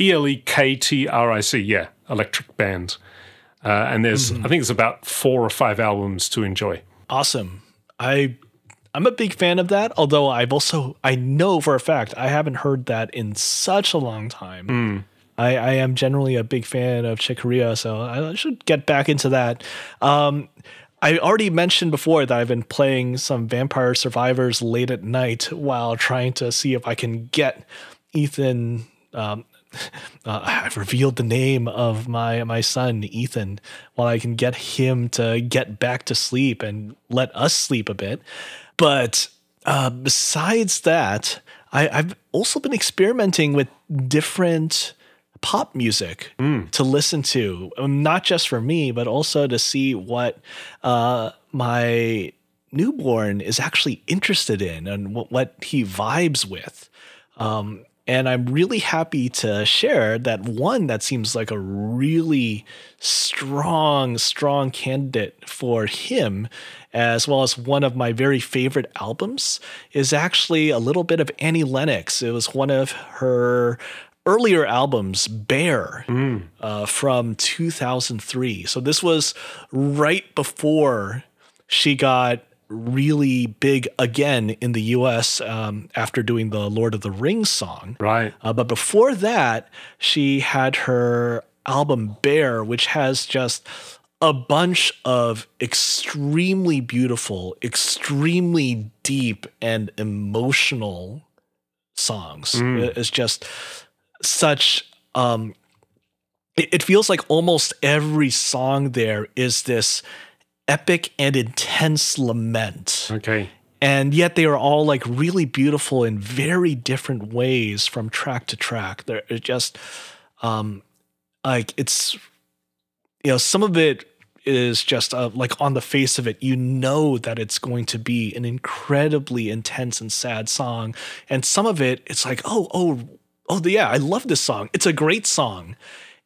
E L E K T R I C? Yeah, Elektric Band. Uh, and there's, I think, it's about four or five albums to enjoy. Awesome. I I'm a big fan of that. Although I've also I know for a fact I haven't heard that in such a long time. I, I am generally a big fan of Chick Corea, so I should get back into that. Um, I already mentioned before that I've been playing some Vampire Survivors late at night while trying to see if I can get Ethan. Um, [laughs] uh, I've revealed the name of my my son Ethan, while I can get him to get back to sleep and let us sleep a bit. But uh, besides that, I, I've also been experimenting with different pop music to listen to, um, not just for me, but also to see what uh, my newborn is actually interested in and what, what he vibes with. Um, and I'm really happy to share that one that seems like a really strong, strong candidate for him, as well as one of my very favorite albums, is actually a little bit of Annie Lennox. It was one of her earlier albums, Bare, uh, from 2003. So this was right before she got really big again in the US um, after doing the Lord of the Rings song. Right. Uh, but before that, she had her album Bare, which has just a bunch of extremely beautiful, extremely deep, and emotional songs. It's just such um it, it feels like almost every song there is this epic and intense lament. Okay. and yet they are all like really beautiful in very different ways from track to track. They're just um like it's you know some of it is just uh, like on the face of it you know that it's going to be an incredibly intense and sad song. And some of it it's like oh oh oh yeah i love this song. It's a great song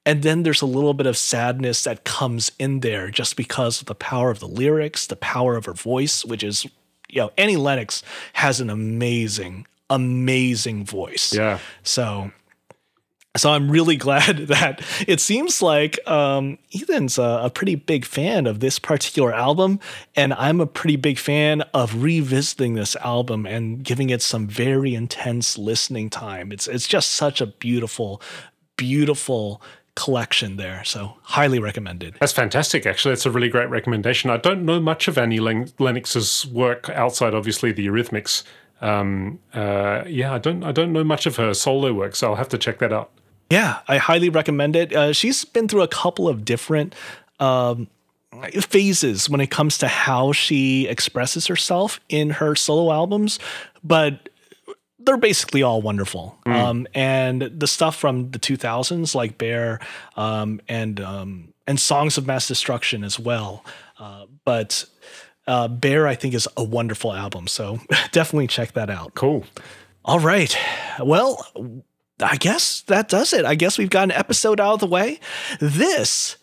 and then there's a little bit of sadness that comes in there just because of the power of the lyrics, the power of her voice, which is, you know, Annie Lennox has an amazing, amazing voice. Yeah. So, so I'm really glad [laughs] that it seems like um, Ethan's a, a pretty big fan of this particular album, and I'm a pretty big fan of revisiting this album and giving it some very intense listening time. It's it's just such a beautiful, beautiful collection there. So highly recommended. That's fantastic, actually. That's a really great recommendation. I don't know much of Annie Len- Lennox's work outside, obviously, the Eurythmics. Um, uh, yeah, I don't, I don't know much of her solo work, so I'll have to check that out. Yeah, I highly recommend it. Uh, she's been through a couple of different um, phases when it comes to how she expresses herself in her solo albums, but they're basically all wonderful. Um, and the stuff from the 2000s, like Bare um, and um, and Songs of Mass Destruction as well. Uh, but uh, Bare, I think, is a wonderful album. So [laughs] definitely check that out. Cool. All right. Well, I guess that does it. I guess we've got an episode out of the way. This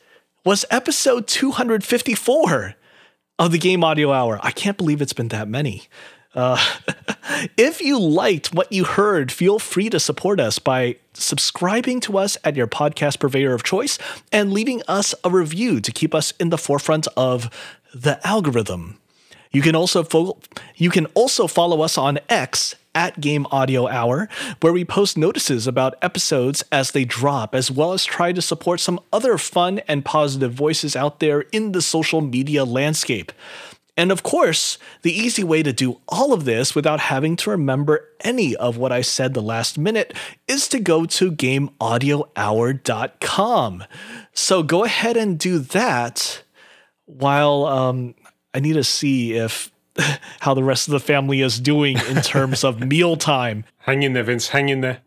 was episode 254 of the Game Audio Hour. I can't believe it's been that many. Uh, [laughs] if you liked what you heard, feel free to support us by subscribing to us at your podcast purveyor of choice and leaving us a review to keep us in the forefront of the algorithm. You can also fo- you can also follow us on X at Game Audio Hour, where we post notices about episodes as they drop, as well as try to support some other fun and positive voices out there in the social media landscape. And of course, the easy way to do all of this without having to remember any of what I said the last minute is to go to gameaudiohour.com. So go ahead and do that while um, I need to see if [laughs] how the rest of the family is doing in terms of [laughs] mealtime. Hang in there, Vince. Hang in there.